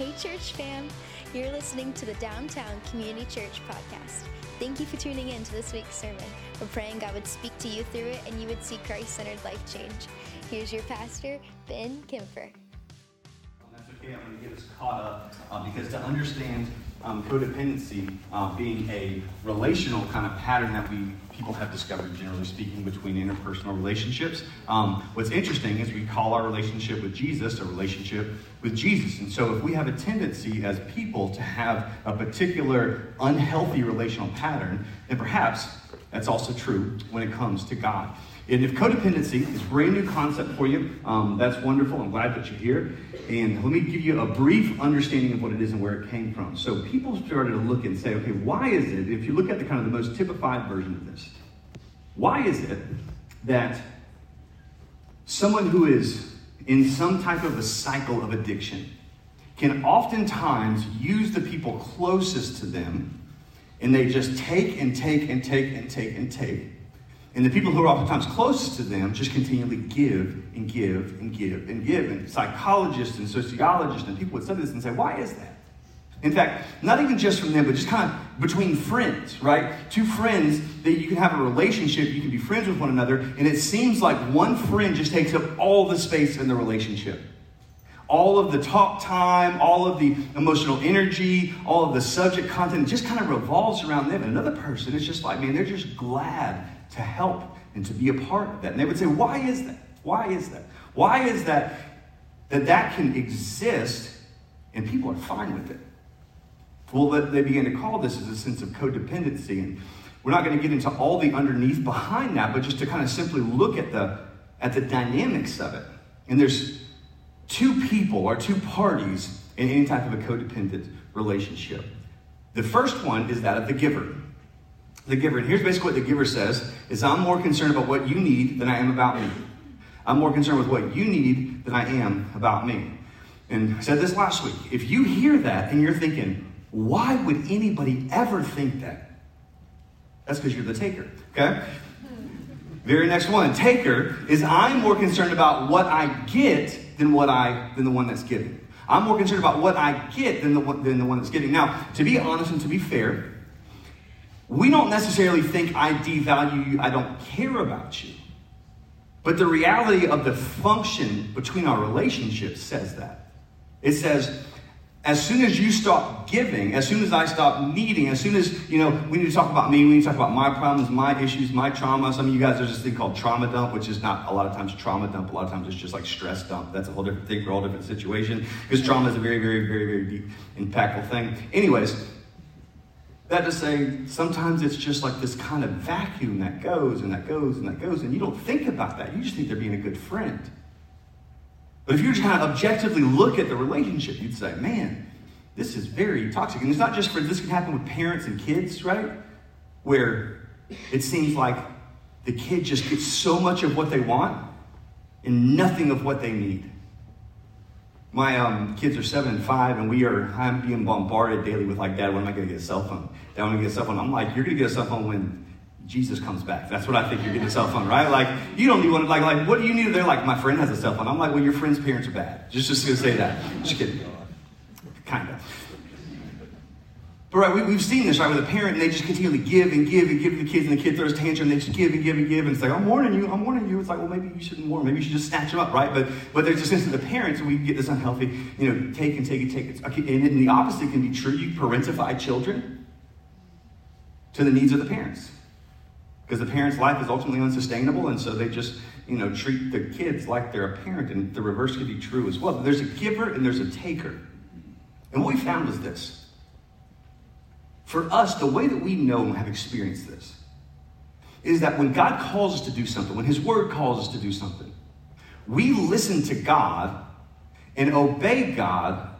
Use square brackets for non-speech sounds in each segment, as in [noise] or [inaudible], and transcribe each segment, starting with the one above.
Hey, church fam! You're listening to the Downtown Community Church podcast. Thank you for tuning in to this week's sermon. We're praying God would speak to you through it and you would see Christ centered life change. Here's your pastor, Ben Kemper. That's okay, I'm going to get us caught up uh, because to understand um, codependency uh, being a relational kind of pattern that we people have discovered, generally speaking, between interpersonal relationships. Um, what's interesting is we call our relationship with Jesus a relationship with Jesus. And so if we have a tendency as people to have a particular unhealthy relational pattern, then perhaps that's also true when it comes to God. And if codependency is a brand new concept for you, um, that's wonderful. I'm glad that you're here. And let me give you a brief understanding of what it is and where it came from. So people started to look and say, okay, why is it, if you look at the kind of the most typified version of this, why is it that someone who is in some type of a cycle of addiction can oftentimes use the people closest to them and they just take and take and take and take and take and the people who are oftentimes closest to them just continually give and give and give and give. And psychologists and sociologists and people would study this and say, why is that? In fact, not even just from them, but just kind of between friends, right? Two friends that you can have a relationship, you can be friends with one another, and it seems like one friend just takes up all the space in the relationship. All of the talk time, all of the emotional energy, all of the subject content, just kind of revolves around them. And another person is just like, man, they're just glad to help and to be a part of that. And they would say, why is that? Why is that? Why is that that that can exist and people are fine with it? Well, they began to call this as a sense of codependency. And we're not going to get into all the underneath behind that, but just to kind of simply look at the at the dynamics of it. And there's two people or two parties in any type of a codependent relationship. The first one is that of the giver the giver. And here's basically what the giver says is I'm more concerned about what you need than I am about me. I'm more concerned with what you need than I am about me. And I said this last week. If you hear that and you're thinking, why would anybody ever think that? That's because you're the taker, okay? Very next one, taker is I'm more concerned about what I get than what I than the one that's giving. I'm more concerned about what I get than the than the one that's giving. Now, to be honest and to be fair, we don't necessarily think I devalue you, I don't care about you. But the reality of the function between our relationships says that. It says, as soon as you stop giving, as soon as I stop needing, as soon as, you know, we need to talk about me, we need to talk about my problems, my issues, my trauma. Some of you guys, there's this thing called trauma dump, which is not a lot of times trauma dump. A lot of times it's just like stress dump. That's a whole different thing for a whole different situation. Because trauma is a very, very, very, very deep, impactful thing. Anyways, that to say, sometimes it's just like this kind of vacuum that goes and that goes and that goes, and you don't think about that. You just think they're being a good friend. But if you just kind of objectively look at the relationship, you'd say, man, this is very toxic. And it's not just for this can happen with parents and kids, right? Where it seems like the kid just gets so much of what they want and nothing of what they need. My um, kids are seven and five, and we are I'm being bombarded daily with like, Dad, when am I going to get a cell phone? Dad, when am I going to get a cell phone? I'm like, you're going to get a cell phone when Jesus comes back. That's what I think you're getting a cell phone, right? Like, you don't need one. Like, like, what do you need? They're like, my friend has a cell phone. I'm like, well, your friend's parents are bad. Just, just gonna say that. Just kidding. Kind of. But right, we, have seen this, right, with a parent, and they just continually give and give and give to the kids, and the kid throws a tantrum, and they just give and give and give, and it's like, I'm warning you, I'm warning you. It's like, well, maybe you shouldn't warn, maybe you should just snatch them up, right? But but there's a sense of the parents, and we get this unhealthy, you know, take and take and take. And, and the opposite can be true. You parentify children to the needs of the parents. Because the parent's life is ultimately unsustainable, and so they just, you know, treat the kids like they're a parent, and the reverse can be true as well. But there's a giver and there's a taker. And what we found was this for us, the way that we know and have experienced this is that when God calls us to do something, when His Word calls us to do something, we listen to God and obey God,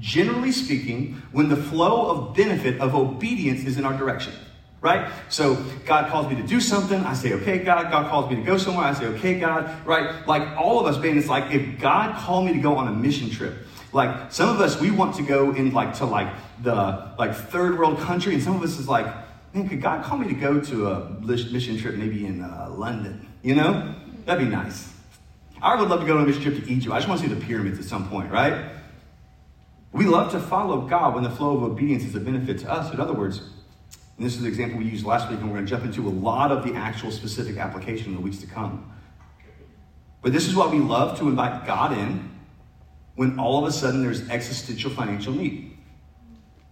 generally speaking, when the flow of benefit of obedience is in our direction. Right? So God calls me to do something, I say, okay, God. God calls me to go somewhere, I say, okay, God. Right? Like all of us, man, it's like if God called me to go on a mission trip, like some of us, we want to go in like to like the like third world country, and some of us is like, man, could God call me to go to a mission trip maybe in uh, London? You know, That'd be nice. I would love to go on a mission trip to Egypt. I just want to see the pyramids at some point, right? We love to follow God when the flow of obedience is a benefit to us. In other words, and this is the example we used last week, and we're going to jump into a lot of the actual specific application in the weeks to come. But this is why we love to invite God in when all of a sudden there's existential financial need.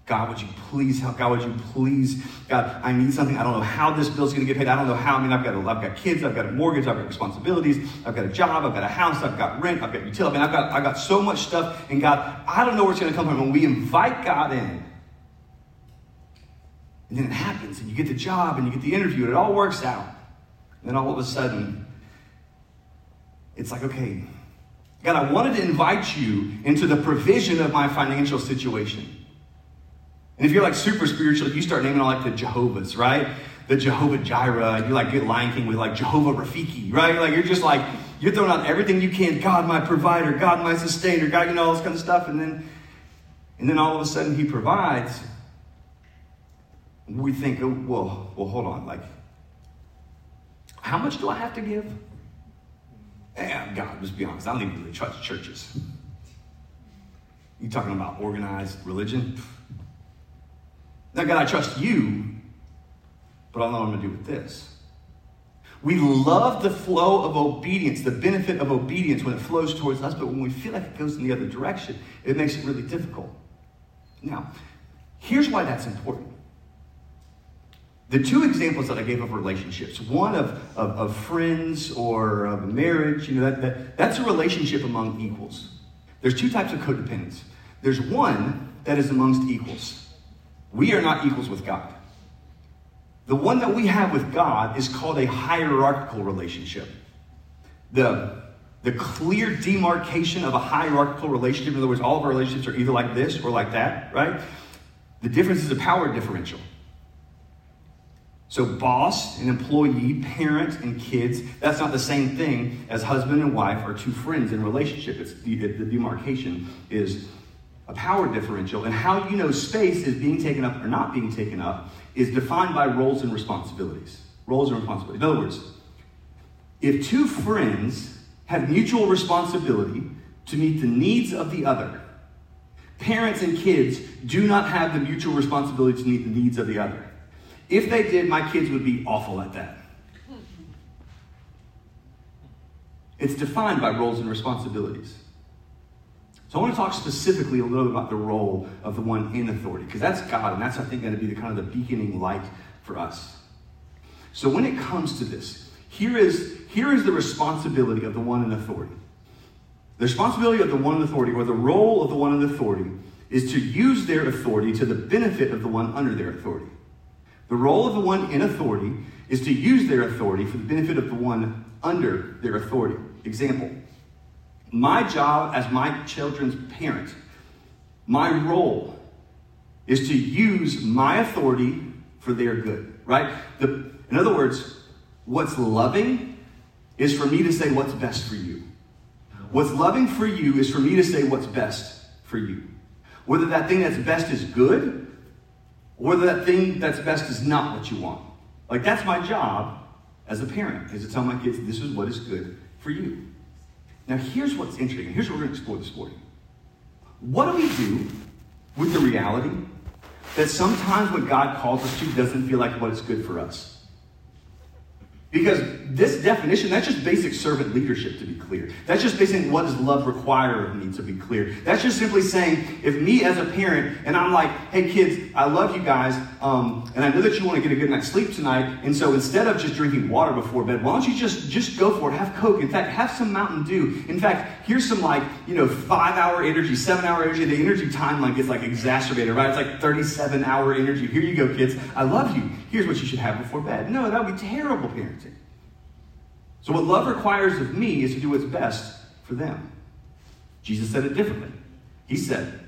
God, would you please help? God, would you please? God, I need something. I don't know how this bill's going to get paid. I don't know how. I mean, I've got, a, I've got kids. I've got a mortgage. I've got responsibilities. I've got a job. I've got a house. I've got rent. I've got utility. I mean, I've got, I've got so much stuff. And God, I don't know where it's going to come from. When we invite God in, and then it happens, and you get the job, and you get the interview, and it all works out. And then all of a sudden, it's like, okay, God, I wanted to invite you into the provision of my financial situation. And if you're like super spiritual, you start naming all like the Jehovah's, right? The Jehovah Jireh. You like get Lion King with like Jehovah Rafiki, right? Like you're just like, you're throwing out everything you can. God, my provider. God, my sustainer. God, you know, all this kind of stuff. And then, and then all of a sudden he provides. We think, oh, well, well, hold on. Like, how much do I have to give? And God, just be honest, I don't even really trust churches. You talking about organized religion? Now, God, I trust you, but I don't know what I'm going to do with this. We love the flow of obedience, the benefit of obedience when it flows towards us, but when we feel like it goes in the other direction, it makes it really difficult. Now, here's why that's important. The two examples that I gave of relationships, one of, of, of friends or of marriage, you know, that, that, that's a relationship among equals. There's two types of codependence. There's one that is amongst equals. We are not equals with God. The one that we have with God is called a hierarchical relationship. The, the clear demarcation of a hierarchical relationship, in other words, all of our relationships are either like this or like that, right? The difference is a power differential. So, boss and employee, parent and kids, that's not the same thing as husband and wife or two friends in a relationship. It's the, the demarcation is a power differential, and how you know space is being taken up or not being taken up is defined by roles and responsibilities. Roles and responsibilities. In other words, if two friends have mutual responsibility to meet the needs of the other, parents and kids do not have the mutual responsibility to meet the needs of the other. If they did, my kids would be awful at that. It's defined by roles and responsibilities. So I want to talk specifically a little bit about the role of the one in authority, because that's God, and that's, I think, going to be the kind of the beaconing light for us. So when it comes to this, here is, here is the responsibility of the one in authority. The responsibility of the one in authority, or the role of the one in authority, is to use their authority to the benefit of the one under their authority. The role of the one in authority is to use their authority for the benefit of the one under their authority. Example my job as my children's parent, my role is to use my authority for their good, right? The, in other words, what's loving is for me to say what's best for you. What's loving for you is for me to say what's best for you. Whether that thing that's best is good, or whether that thing that's best is not what you want. Like, that's my job as a parent, is to tell my kids this is what is good for you. Now, here's what's interesting. Here's what we're going to explore this morning. What do we do with the reality that sometimes what God calls us to doesn't feel like what is good for us? Because this definition, that's just basic servant leadership, to be clear. That's just basically what does love require of me, to be clear. That's just simply saying, if me as a parent, and I'm like, hey kids, I love you guys, um, and I know that you want to get a good night's sleep tonight, and so instead of just drinking water before bed, why don't you just, just go for it? Have Coke. In fact, have some Mountain Dew. In fact, here's some like, you know, five hour energy, seven hour energy. The energy timeline gets like exacerbated, right? It's like 37 hour energy. Here you go, kids. I love you. Here's what you should have before bed. No, that would be terrible parenting. So, what love requires of me is to do what's best for them. Jesus said it differently. He said,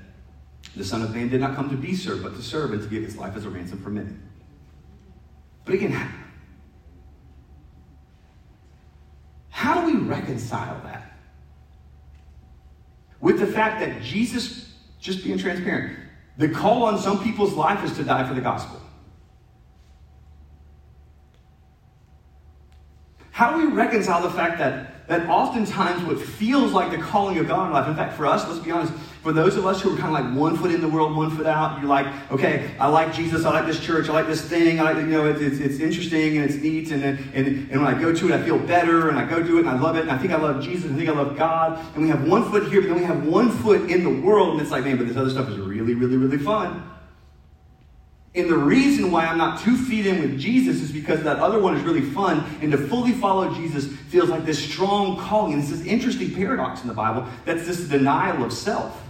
The Son of Man did not come to be served, but to serve and to give his life as a ransom for many. But again, how do we reconcile that with the fact that Jesus, just being transparent, the call on some people's life is to die for the gospel? How do we reconcile the fact that, that oftentimes what feels like the calling of God in life, in fact, for us, let's be honest, for those of us who are kind of like one foot in the world, one foot out, you're like, okay, I like Jesus, I like this church, I like this thing, I like, you know, it's, it's, it's interesting and it's neat, and, and, and when I go to it, I feel better, and I go do it, and I love it, and I think I love Jesus, and I think I love God, and we have one foot here, but then we have one foot in the world, and it's like, man, but this other stuff is really, really, really fun. And the reason why I'm not two feet in with Jesus is because that other one is really fun, and to fully follow Jesus feels like this strong calling. This interesting paradox in the Bible that's this denial of self.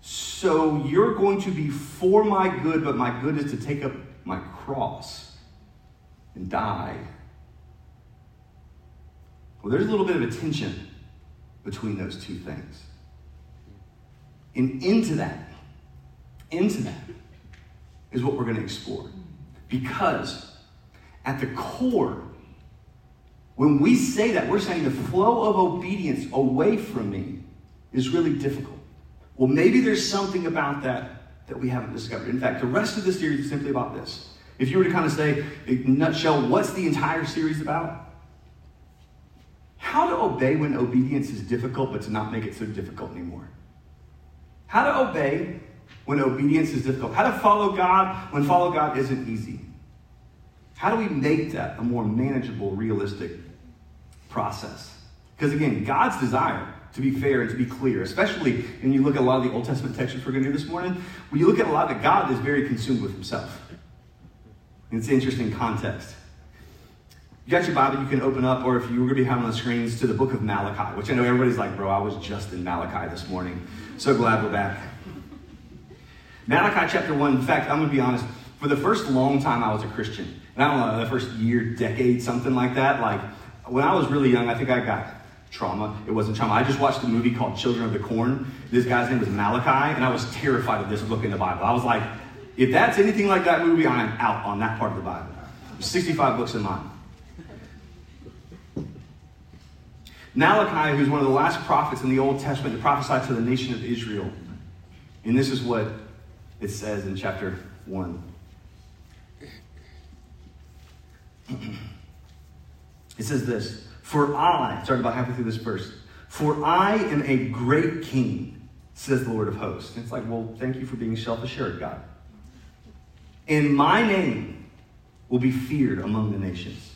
So you're going to be for my good, but my good is to take up my cross and die. Well, there's a little bit of a tension between those two things. And into that, into that, is what we're going to explore. Because at the core, when we say that, we're saying the flow of obedience away from me is really difficult. Well, maybe there's something about that that we haven't discovered. In fact, the rest of the series is simply about this. If you were to kind of say, in nutshell, what's the entire series about? How to obey when obedience is difficult, but to not make it so difficult anymore. How to obey when obedience is difficult? How to follow God when follow God isn't easy? How do we make that a more manageable, realistic process? Because again, God's desire, to be fair and to be clear, especially when you look at a lot of the Old Testament texts we're going to do this morning, when you look at a lot that God is very consumed with himself. It's an interesting context. You got your Bible, you can open up, or if you were going to be having on the screens, to the book of Malachi, which I know everybody's like, bro, I was just in Malachi this morning. So glad we're back. Malachi chapter 1, in fact, I'm going to be honest, for the first long time I was a Christian, and I don't know, the first year, decade, something like that, like when I was really young, I think I got trauma. It wasn't trauma. I just watched a movie called Children of the Corn. This guy's name was Malachi, and I was terrified of this book in the Bible. I was like, if that's anything like that movie, I'm out on that part of the Bible. There's 65 books in mine. Malachi, who's one of the last prophets in the Old Testament to prophesy to the nation of Israel. And this is what it says in chapter 1. it says this For I, started about halfway through this verse, for I am a great king, says the Lord of hosts. And it's like, well, thank you for being self assured, God. And my name will be feared among the nations.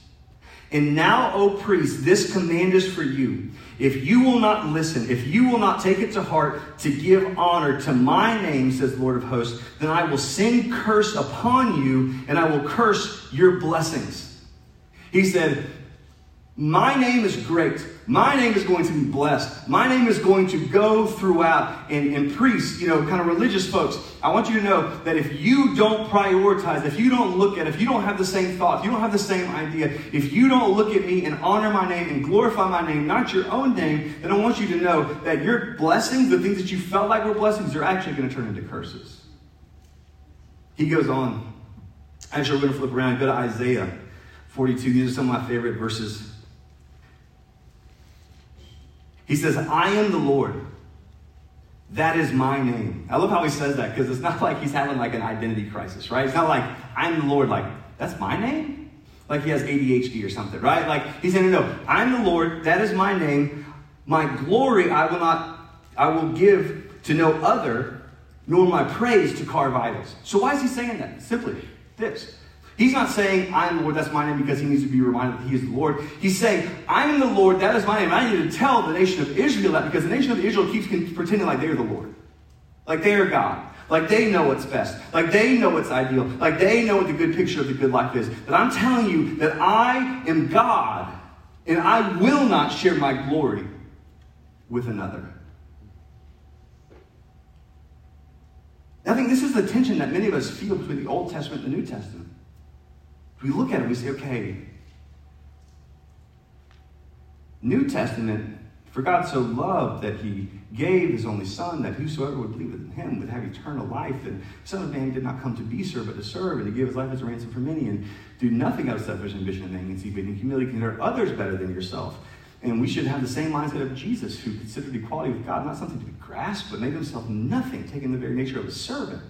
And now, O priest, this command is for you. If you will not listen, if you will not take it to heart to give honor to my name, says the Lord of hosts, then I will send curse upon you and I will curse your blessings. He said, My name is great. My name is going to be blessed. My name is going to go throughout. And, and priests, you know, kind of religious folks, I want you to know that if you don't prioritize, if you don't look at, if you don't have the same thought, if you don't have the same idea, if you don't look at me and honor my name and glorify my name, not your own name, then I want you to know that your blessings, the things that you felt like were blessings, are actually going to turn into curses. He goes on. Actually, we're going to flip around and go to Isaiah 42. These are some of my favorite verses he says, I am the Lord. That is my name. I love how he says that because it's not like he's having like an identity crisis, right? It's not like, I'm the Lord, like, that's my name? Like he has ADHD or something, right? Like he's saying, no, I'm the Lord, that is my name. My glory I will not, I will give to no other, nor my praise to carve idols. So why is he saying that? Simply this. He's not saying, I am the Lord, that's my name, because he needs to be reminded that he is the Lord. He's saying, I am the Lord, that is my name. I need to tell the nation of Israel that because the nation of Israel keeps pretending like they're the Lord. Like they are God. Like they know what's best. Like they know what's ideal. Like they know what the good picture of the good life is. But I'm telling you that I am God, and I will not share my glory with another. I think this is the tension that many of us feel between the Old Testament and the New Testament we look at it, we say, okay, New Testament, for God so loved that he gave his only Son, that whosoever would believe in him would have eternal life. And Son of Man did not come to be served, but to serve, and to give his life as a ransom for many, and do nothing out of selfish ambition and conceit, but in humility consider others better than yourself. And we should have the same mindset of Jesus, who considered equality with God not something to be grasped, but made himself nothing, taking the very nature of a servant,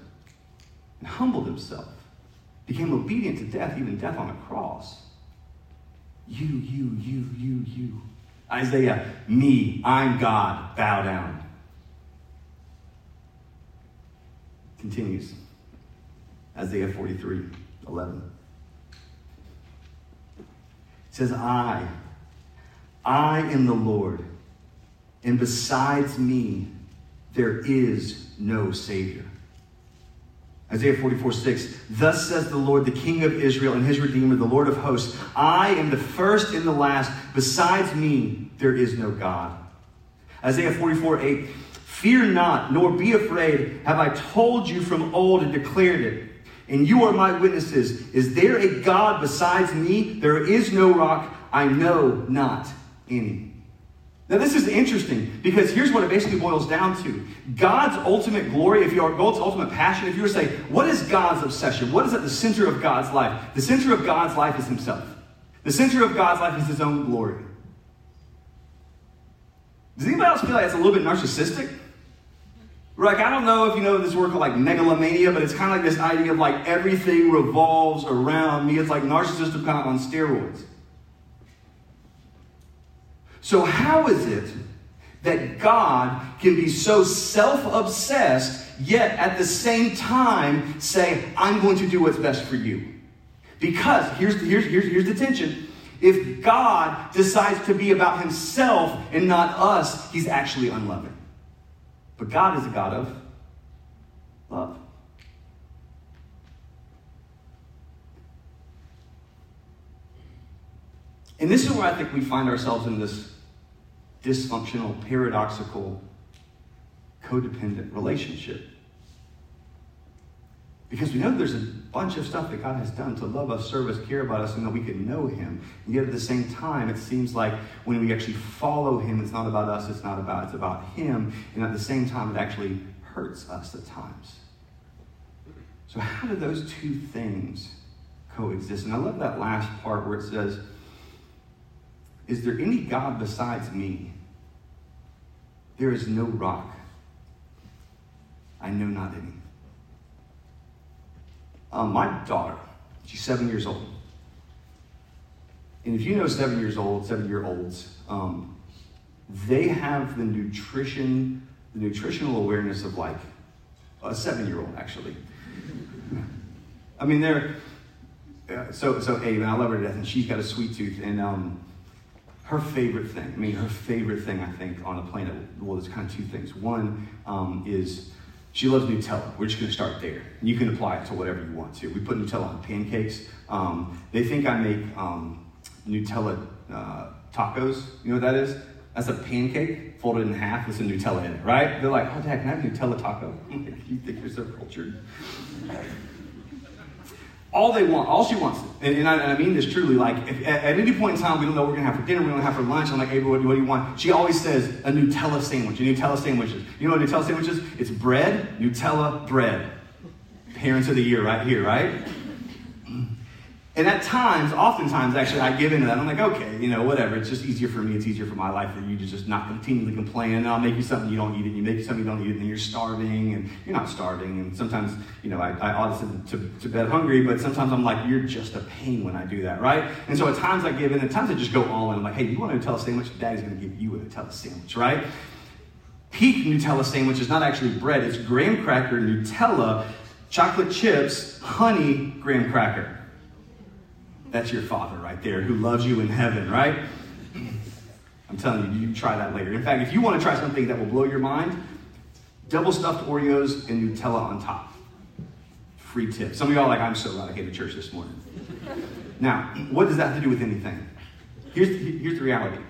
and humbled himself became obedient to death, even death on the cross. You, you, you, you, you. Isaiah, me, I'm God, bow down. Continues. Isaiah 43, 11. It says, I, I am the Lord, and besides me, there is no Savior. Isaiah 44, 6. Thus says the Lord, the King of Israel and his Redeemer, the Lord of hosts I am the first and the last. Besides me, there is no God. Isaiah 44, 8. Fear not, nor be afraid. Have I told you from old and declared it? And you are my witnesses. Is there a God besides me? There is no rock. I know not any. Now, this is interesting because here's what it basically boils down to God's ultimate glory, if you are God's ultimate passion, if you were to say, what is God's obsession? What is at the center of God's life? The center of God's life is Himself. The center of God's life is His own glory. Does anybody else feel like it's a little bit narcissistic? Like, I don't know if you know this word called like megalomania, but it's kind of like this idea of like everything revolves around me. It's like narcissistic kind of on steroids. So, how is it that God can be so self obsessed, yet at the same time say, I'm going to do what's best for you? Because here's, here's, here's, here's the tension. If God decides to be about himself and not us, he's actually unloving. But God is a God of love. And this is where I think we find ourselves in this dysfunctional, paradoxical, codependent relationship. Because we know there's a bunch of stuff that God has done to love us, serve us, care about us, and that we can know Him. And yet at the same time, it seems like when we actually follow Him, it's not about us, it's not about, it's about Him. And at the same time, it actually hurts us at times. So how do those two things coexist? And I love that last part where it says, Is there any God besides me? There is no rock. I know not any. Um, my daughter, she's seven years old. And if you know seven years old, seven year olds, um, they have the nutrition, the nutritional awareness of like a seven year old, actually. [laughs] I mean, they're, uh, so, so Ave, I love her to death, and she's got a sweet tooth, and um, her favorite thing, I mean, her favorite thing, I think, on the planet, well, there's kind of two things. One um, is she loves Nutella. We're just going to start there. You can apply it to whatever you want to. We put Nutella on pancakes. Um, they think I make um, Nutella uh, tacos. You know what that is? That's a pancake folded in half with some Nutella in it, right? They're like, oh, Dad, can I have Nutella taco? [laughs] you think you're so cultured all they want, all she wants, and, and, I, and I, mean this truly, like if, at, at, any point in time we don't know what we're gonna have for dinner, we don't have for lunch, I'm like, hey, what, what do you want? She always says a Nutella sandwich, a Nutella sandwiches. You know what Nutella sandwiches? It's bread, Nutella, bread. Parents of the year right here, right? And at times, oftentimes, actually, I give into that. I'm like, okay, you know, whatever. It's just easier for me. It's easier for my life for you to just not continually complain. And I'll make you something you don't eat and You make you something you don't eat and you're starving, and you're not starving. And sometimes, you know, I, I ought to to, to bed hungry, but sometimes I'm like, you're just a pain when I do that, right? And so at times I give in. At times I just go all in. I'm like, hey, you want a Nutella sandwich? Daddy's going to give you a Nutella sandwich, right? Peak Nutella sandwich is not actually bread. It's graham cracker, Nutella, chocolate chips, honey, graham cracker. That's your father right there who loves you in heaven, right? I'm telling you, you try that later. In fact, if you want to try something that will blow your mind, double stuffed Oreos and Nutella on top. Free tip. Some of y'all are like, I'm so glad I came to church this morning. now, what does that have to do with anything? Here's, here's the reality.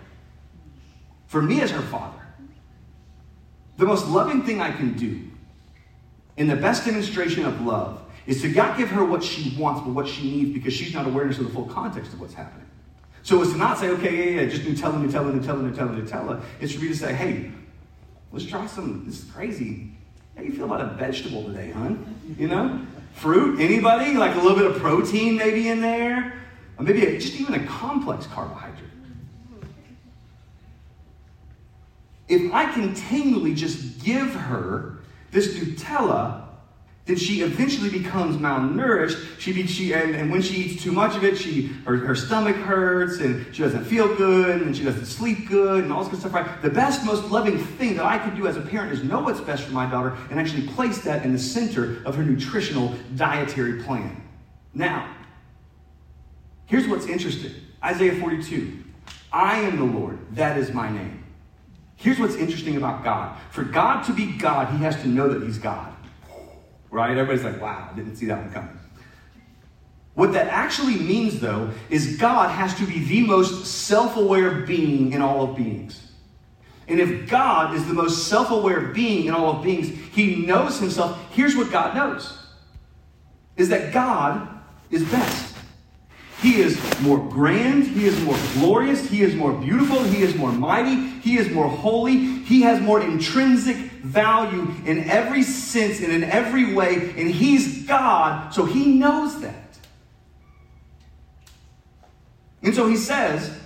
For me as her father, the most loving thing I can do, and the best demonstration of love, is to not give her what she wants, but what she needs because she's not awareness of the full context of what's happening. So it's to not say, okay, yeah, yeah, just Nutella, Nutella, Nutella, Nutella, Nutella. It's for me to say, hey, let's try some, this is crazy. How you feel about a vegetable today, hon? You know? Fruit? Anybody? Like a little bit of protein maybe in there? Or maybe a, just even a complex carbohydrate. If I continually just give her this Nutella then she eventually becomes malnourished. She, she and, and, when she eats too much of it, she her, her stomach hurts and she doesn't feel good and she doesn't sleep good and all this good stuff. Right? The best, most loving thing that I could do as a parent is know what's best for my daughter and actually place that in the center of her nutritional dietary plan. Now, here's what's interesting: Isaiah 42. I am the Lord; that is my name. Here's what's interesting about God. For God to be God, He has to know that He's God right? Everybody's like, wow, I didn't see that one coming. What that actually means, though, is God has to be the most self aware being in all of beings. And if God is the most self aware being in all of beings, he knows himself. Here's what God knows is that God is best. He is more grand, he is more glorious, he is more beautiful, he is more mighty, he is more holy, he has more intrinsic value in every sense and in every way, and he's God, so he knows that. And so he says,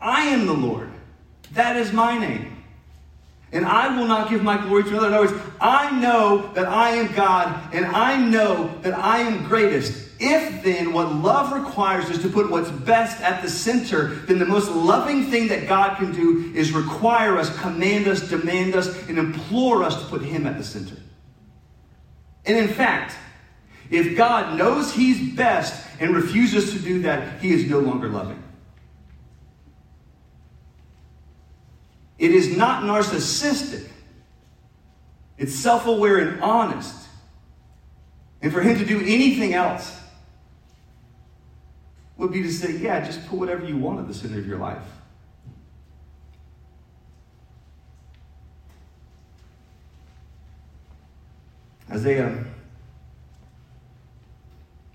I am the Lord. That is my name. And I will not give my glory to another. In other words, I know that I am God, and I know that I am greatest. If then what love requires is to put what's best at the center, then the most loving thing that God can do is require us, command us, demand us, and implore us to put Him at the center. And in fact, if God knows He's best and refuses to do that, He is no longer loving. It is not narcissistic, it's self aware and honest. And for Him to do anything else would be to say, yeah, just put whatever you want at the center of your life. Isaiah.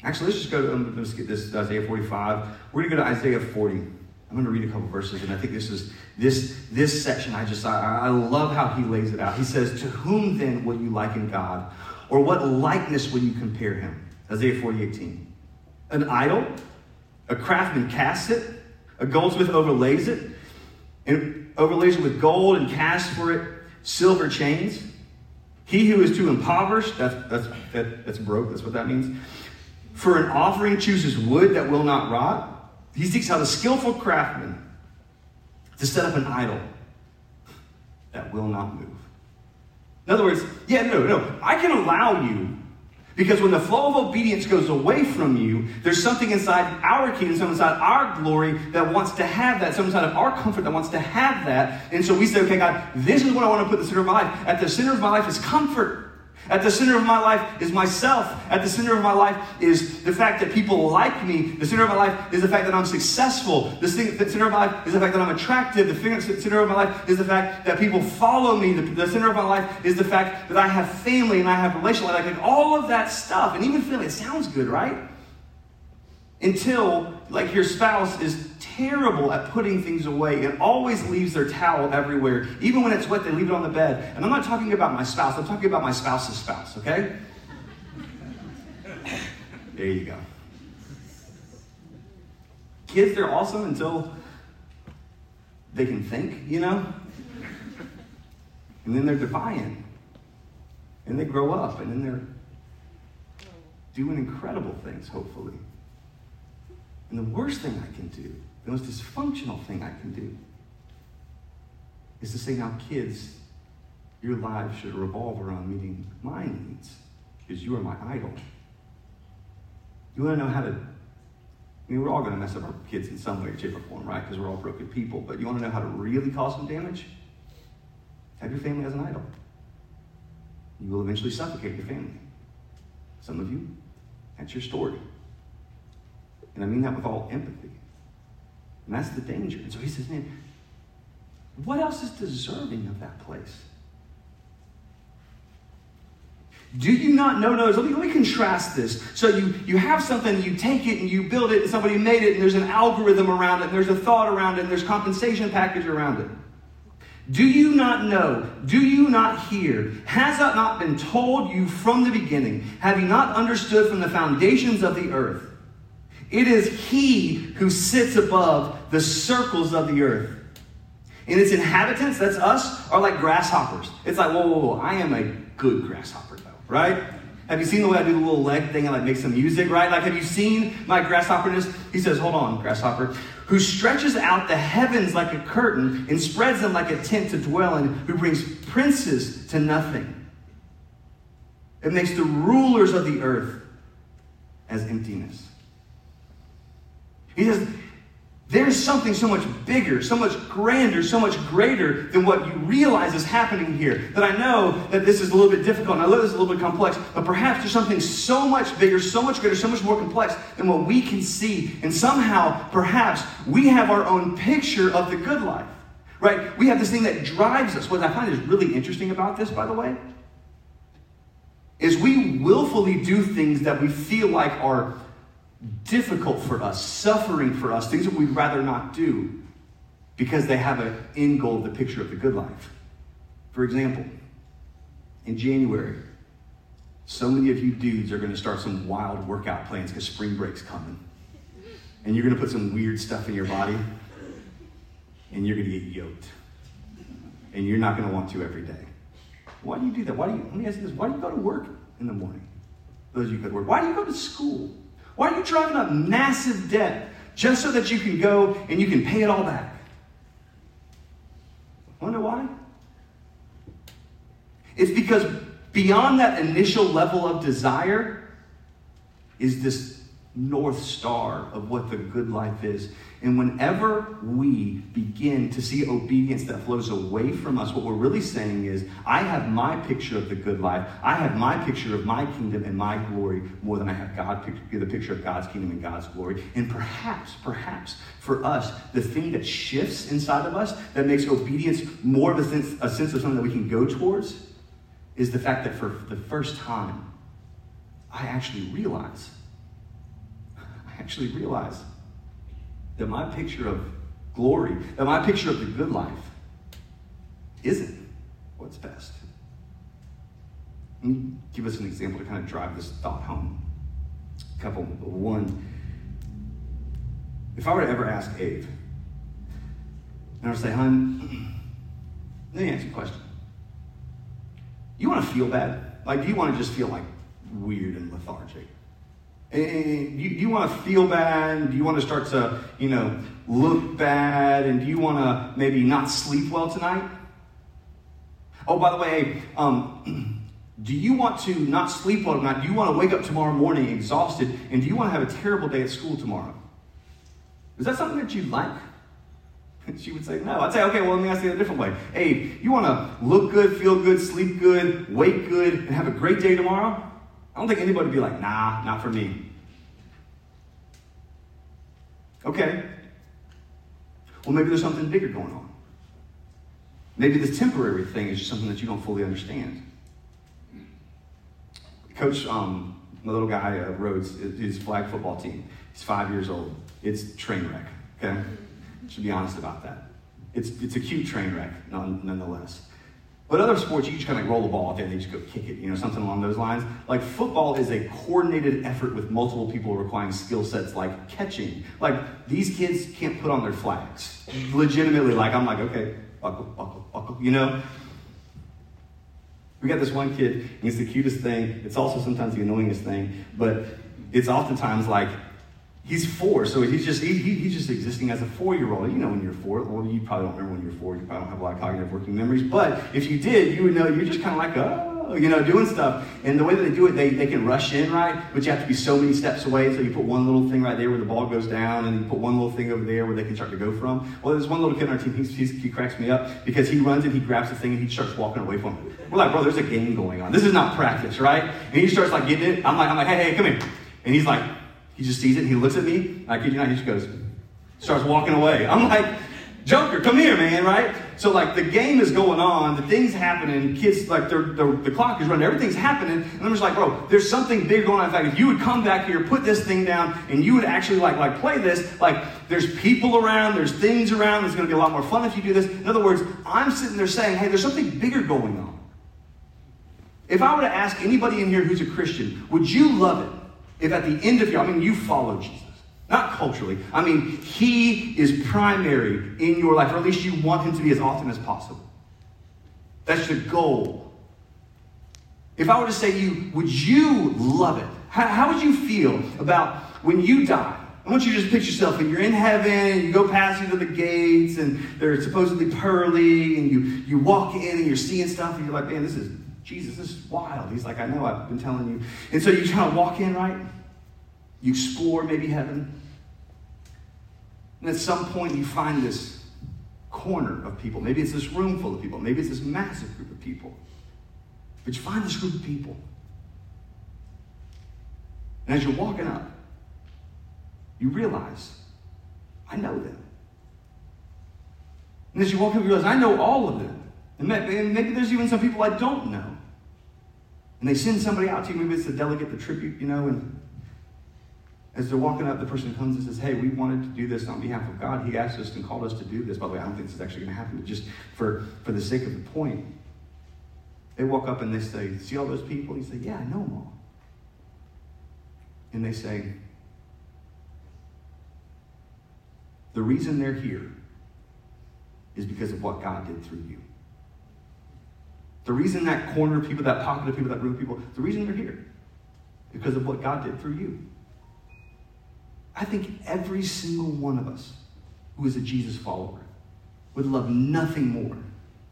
Actually, let's just go to, um, let's get this Isaiah 45. We're going to go to Isaiah 40. I'm going to read a couple verses, and I think this is this this section. I just I, I love how he lays it out. He says, "To whom then will you liken God, or what likeness will you compare him?" Isaiah 40, 18. An idol a craftsman casts it, a goldsmith overlays it, and overlays it with gold and casts for it silver chains. He who is too impoverished, that's, that's, that, that's broke, that's what that means. For an offering chooses wood that will not rot. He seeks out a skillful craftsman to set up an idol that will not move. In other words, yeah, no, no, I can allow you because when the flow of obedience goes away from you, there's something inside our kingdom, something inside our glory that wants to have that, something inside of our comfort that wants to have that. And so we say, okay, God, this is what I want to put at the center of my life. At the center of my life is comfort. At the center of my life is myself. At the center of my life is the fact that people like me. The center of my life is the fact that I'm successful. The, center of my life is the fact that I'm attractive. The center of my life is the fact that people follow me. The, center of my life is the fact that I have family and I have relational. Like, like all of that stuff, and even family, it sounds good, right? Until like your spouse is terrible at putting things away and always leaves their towel everywhere. Even when it's wet, they leave it on the bed. And I'm not talking about my spouse, I'm talking about my spouse's spouse, okay? there you go. Kids, they're awesome until they can think, you know? And then they're defiant. And they grow up, and then they're doing incredible things, hopefully. And the worst thing I can do, the most dysfunctional thing I can do, is to say, now, kids, your lives should revolve around meeting my needs because you are my idol. You want to know how to, I mean, we're all going to mess up our kids in some way, shape, or form, right? Because we're all broken people. But you want to know how to really cause some damage? Have your family as an idol. You will eventually suffocate your family. Some of you, that's your story. And I mean that with all empathy. And that's the danger. And so he says, man, what else is deserving of that place? Do you not know? No, let me, let me contrast this. So you, you have something, you take it and you build it, and somebody made it, and there's an algorithm around it, and there's a thought around it, and there's compensation package around it. Do you not know? Do you not hear? Has that not been told you from the beginning? Have you not understood from the foundations of the earth? It is He who sits above the circles of the earth. And its inhabitants, that's us, are like grasshoppers. It's like, whoa, whoa, whoa, I am a good grasshopper, though. right? Have you seen the way I do the little leg thing and like make some music, right? Like, have you seen my grasshopperness? He says, hold on, grasshopper, who stretches out the heavens like a curtain and spreads them like a tent to dwell in, who brings princes to nothing. It makes the rulers of the earth as emptiness. He says, there's something so much bigger, so much grander, so much greater than what you realize is happening here. That I know that this is a little bit difficult and I know this is a little bit complex, but perhaps there's something so much bigger, so much greater, so much more complex than what we can see. And somehow, perhaps, we have our own picture of the good life. Right? We have this thing that drives us. What I find is really interesting about this, by the way, is we willfully do things that we feel like are difficult for us, suffering for us, things that we'd rather not do because they have an end goal, the picture of the good life. For example, in January, so many of you dudes are going to start some wild workout plans because spring break's coming. And you're going to put some weird stuff in your body, and you're going to get yoked. And you're not going to want to every day. Why do you do that? Why do you, let me ask you this, why do you go to work in the morning? Those of you go to work. Why do you go to school? Why are you driving up massive debt just so that you can go and you can pay it all back? Wonder why? It's because beyond that initial level of desire is this north star of what the good life is. And whenever we begin to see obedience that flows away from us, what we're really saying is, I have my picture of the good life. I have my picture of my kingdom and my glory more than I have God, the picture of God's kingdom and God's glory. And perhaps, perhaps for us, the thing that shifts inside of us that makes obedience more of a sense, a sense of something that we can go towards is the fact that for the first time, I actually realize, actually realize that my picture of glory, that my picture of the good life isn't what's best. Give us an example to kind of drive this thought home. A couple. One, if I were to ever ask Ave, and I would say, hon, [clears throat] let me ask you a question. You want to feel bad? Like, do you want to just feel like weird and lethargic? And you, you want to feel bad? Do you want to start to, you know, look bad? And do you want to maybe not sleep well tonight? Oh, by the way, um, [clears throat] do you want to not sleep well tonight? Do you want to wake up tomorrow morning exhausted? And do you want to have a terrible day at school tomorrow? Is that something that you'd like? [laughs] She would say no. I'd say, okay, well, let me ask you a different way. Hey, you want to look good, feel good, sleep good, wake good, and have a great day tomorrow? I don't think anybody would be like, nah, not for me. Okay. Well, maybe there's something bigger going on. Maybe this temporary thing is just something that you don't fully understand. Coach, um, my little guy, uh, Rhodes, his flag football team, he's five years old. It's train wreck, okay? Should be honest about that. It's, it's a cute train wreck, nonetheless. But other sports, you just kind of roll the ball out there and they just go kick it, you know, something along those lines. Like football is a coordinated effort with multiple people requiring skill sets like catching. Like these kids can't put on their flags. Legitimately, like I'm like, okay, buckle, buckle, buckle, you know? We got this one kid, he's the cutest thing. It's also sometimes the annoyingest thing, but it's oftentimes like He's four, so he's just he, he, he's just existing as a four-year-old. You know, when you're four, well, you probably don't remember when you're four. You probably don't have a lot of cognitive working memories. But if you did, you would know you're just kind of like, oh, you know, doing stuff. And the way that they do it, they, they can rush in, right? But you have to be so many steps away. So you put one little thing right there where the ball goes down, and you put one little thing over there where they can start to go from. Well, there's one little kid on our team. He's, he's, he cracks me up because he runs and he grabs the thing and he starts walking away from it. We're like, bro, there's a game going on. This is not practice, right? And he starts like getting it. I'm like, I'm like, hey, hey, come here. And he's like, he just sees it and he looks at me. I kid you not, he just goes, starts walking away. [laughs] I'm like, Joker, come here, man, right? So like the game is going on, the thing's happening, kids like they're, they're, the clock is running, everything's happening, and I'm just like, bro, there's something big going on. In fact, if you would come back here, put this thing down, and you would actually like like play this, like there's people around, there's things around, there's gonna be a lot more fun if you do this. In other words, I'm sitting there saying, hey, there's something bigger going on. If I were to ask anybody in here who's a Christian, would you love it if at the end of your, I mean, you follow Jesus, not culturally. I mean, he is primary in your life, or at least you want him to be as often as possible. That's the goal. If I were to say to you, would you love it? How, how would you feel about when you die? I want you to just picture yourself and you're in heaven and you go past into the gates and they're supposedly pearly and you, you walk in and you're seeing stuff and you're like, man, this is Jesus, this is wild. He's like, I know, I've been telling you. And so you kind of walk in, right? You explore maybe heaven. And at some point you find this corner of people. Maybe it's this room full of people. Maybe it's this massive group of people. But you find this group of people. And as you're walking up, you realize, I know them. And as you walk up, you realize, I know all of them. And maybe there's even some people I don't know. And they send somebody out to you, maybe it's the delegate, the tribute, you know, and as they're walking up, the person comes and says, Hey, we wanted to do this on behalf of God. He asked us and called us to do this. By the way, I don't think this is actually going to happen, but just for, for the sake of the point, they walk up and they say, See all those people? You say, Yeah, I know them all. And they say, The reason they're here is because of what God did through you. The reason that corner of people, that pocket of people, that room of people, the reason they're here because of what God did through you. I think every single one of us who is a Jesus follower would love nothing more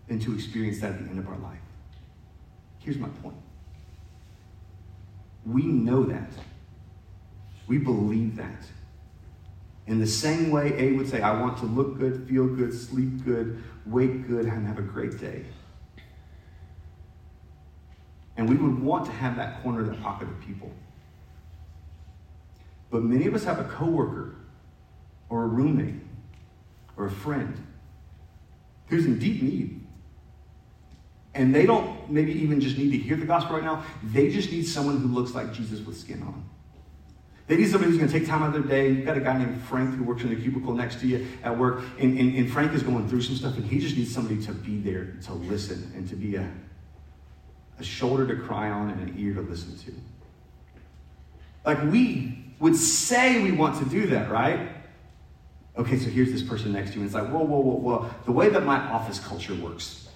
than to experience that at the end of our life. Here's my point. We know that. We believe that. In the same way Ave would say, I want to look good, feel good, sleep good, wake good, and have a great day. And we would want to have that corner the pocket of people. But many of us have a coworker or a roommate or a friend who's in deep need. And they don't maybe even just need to hear the gospel right now. They just need someone who looks like Jesus with skin on. They need somebody who's going to take time out of their day. You've got a guy named Frank who works in the cubicle next to you at work, and, and, and Frank is going through some stuff, and he just needs somebody to be there to listen and to be a, a shoulder to cry on and an ear to listen to. Like we would say we want to do that, right? Okay, so here's this person next to you, and it's like, whoa, whoa, whoa, whoa. The way that my office culture works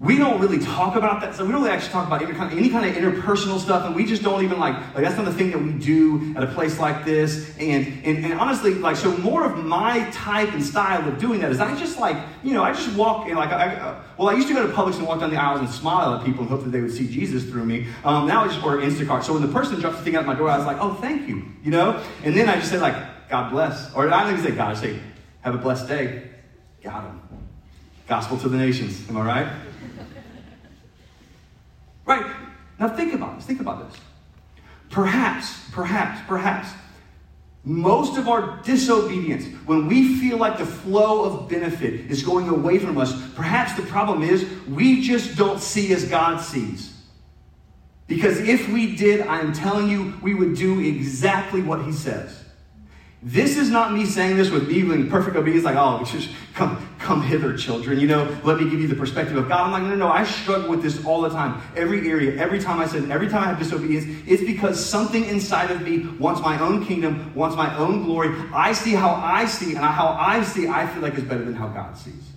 we don't really talk about that. So we don't really actually talk about any kind, of, any kind of interpersonal stuff, and we just don't even like, like that's not the thing that we do at a place like this. And, and, and honestly, like, so more of my type and style of doing that is I just like, you know, I just walk in, like, I, uh, well, I used to go to Publix and walk down the aisles and smile at people and hope that they would see Jesus through me. Um, now I just order Instacart. So when the person drops the thing out my door, I was like, oh, thank you, you know? And then I just say, like, God bless. Or I even say God, I say, have a blessed day. Got him. Gospel to the nations. Am I right? Right? Now think about this. Think about this. Perhaps, perhaps, perhaps, most of our disobedience, when we feel like the flow of benefit is going away from us, perhaps the problem is we just don't see as God sees. Because if we did, I'm telling you, we would do exactly what He says. This is not me saying this with me being perfect obedience, like, oh, just come, come hither, children. You know, let me give you the perspective of God. I'm like, no, no, no. I struggle with this all the time. Every area, every time I sin, every time I have disobedience, it's because something inside of me wants my own kingdom, wants my own glory. I see how I see, and how I see, I feel like is better than how God sees.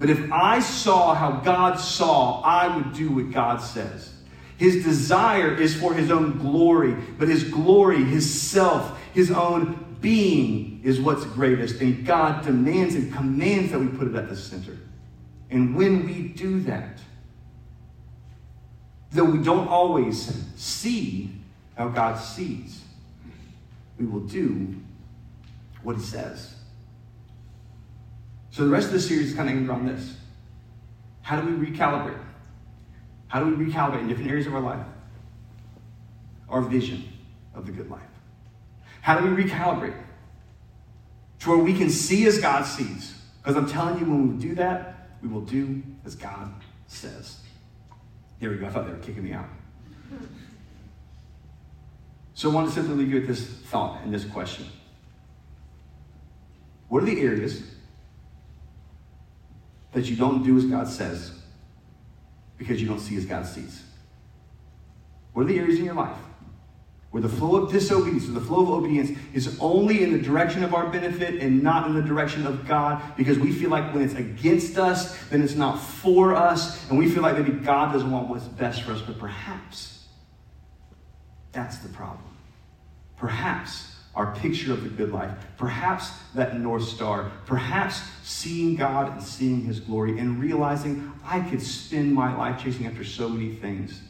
But if I saw how God saw, I would do what God says. His desire is for his own glory, but his glory, his self, his own being is what's greatest. And God demands and commands that we put it at the center. And when we do that, though we don't always see how God sees, we will do what he says. So the rest of the series is kind of around this. How do we recalibrate? How do we recalibrate in different areas of our life? Our vision of the good life. How do we recalibrate? To where we can see as God sees. Because I'm telling you, when we do that, we will do as God says. There we go. I thought they were kicking me out. So I want to simply leave you with this thought and this question. What are the areas that you don't do as God says because you don't see as God sees? What are the areas in your life where the flow of disobedience or the flow of obedience is only in the direction of our benefit and not in the direction of God because we feel like when it's against us, then it's not for us, and we feel like maybe God doesn't want what's best for us, but perhaps that's the problem. Perhaps our picture of the good life, perhaps that North Star, perhaps seeing God and seeing His glory and realizing I could spend my life chasing after so many things,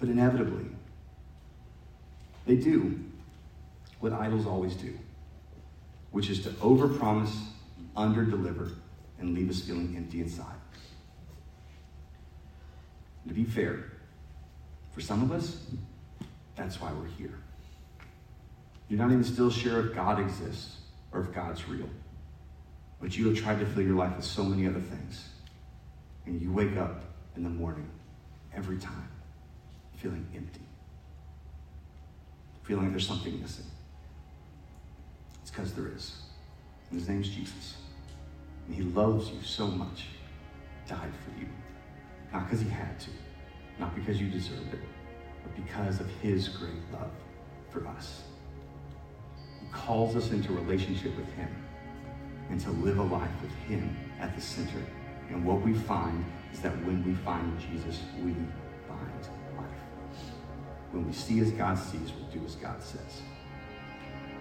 but inevitably, they do what idols always do, which is to overpromise, underdeliver, and leave us feeling empty inside. to be fair, for some of us, that's why we're here. You're not even still sure if God exists or if God's real. But you have tried to fill your life with so many other things. And you wake up in the morning every time feeling empty feeling there's something missing. It's because there is. And his name's Jesus. And he loves you so much, died for you. Not because he had to, not because you deserved it, but because of his great love for us. He calls us into relationship with him and to live a life with him at the center. And what we find is that when we find Jesus, we find when we see as God sees, we'll do as God says.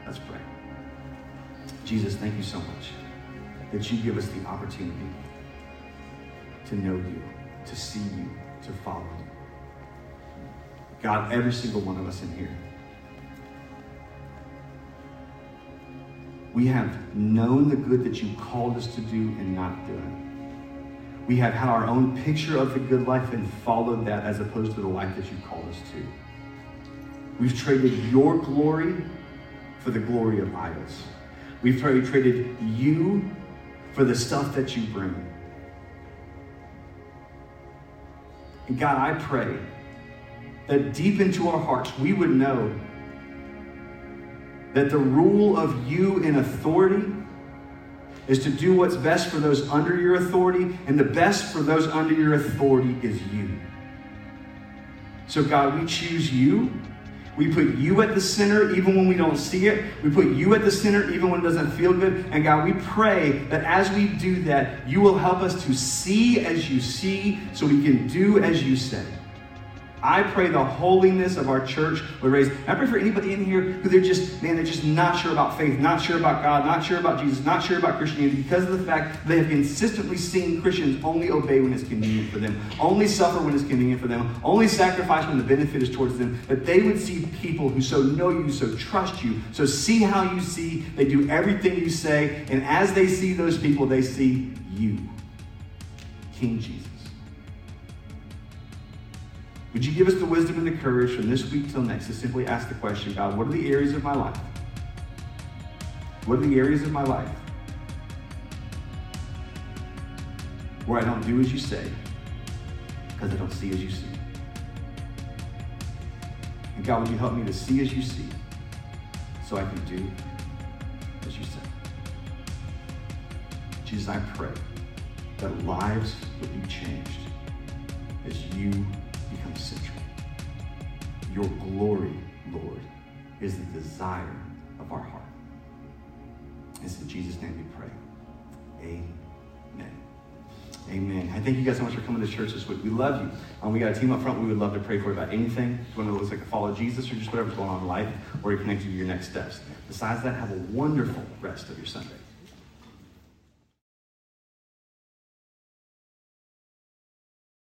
Let's pray. Jesus, thank you so much that you give us the opportunity to know you, to see you, to follow you. God, every single one of us in here, we have known the good that you called us to do and not done. We have had our own picture of the good life and followed that as opposed to the life that you called us to. We've traded your glory for the glory of idols. We've traded you for the stuff that you bring. And God, I pray that deep into our hearts we would know that the rule of you in authority is to do what's best for those under your authority, and the best for those under your authority is you. So, God, we choose you we put you at the center even when we don't see it. We put you at the center even when it doesn't feel good. And God, we pray that as we do that, you will help us to see as you see so we can do as you say. I pray the holiness of our church would raise. I pray for anybody in here who they're just, man, they're just not sure about faith, not sure about God, not sure about Jesus, not sure about Christianity because of the fact they have consistently seen Christians only obey when it's convenient for them, only suffer when it's convenient for them, only sacrifice when the benefit is towards them. That they would see people who so know you, so trust you, so see how you see, they do everything you say, and as they see those people, they see you, King Jesus. Would you give us the wisdom and the courage from this week till next to simply ask the question God, what are the areas of my life? What are the areas of my life where I don't do as you say because I don't see as you see? And God, would you help me to see as you see so I can do as you say? Jesus, I pray that lives would be changed as you central. Your glory, Lord, is the desire of our heart. It's in Jesus' name we pray. Amen. Amen. I thank you guys so much for coming to church this week. We love you. Um, we got a team up front. We would love to pray for you about anything. If you want to look like to follow Jesus or just whatever's going on in life or you're connected to your next steps. Besides that, have a wonderful rest of your Sunday.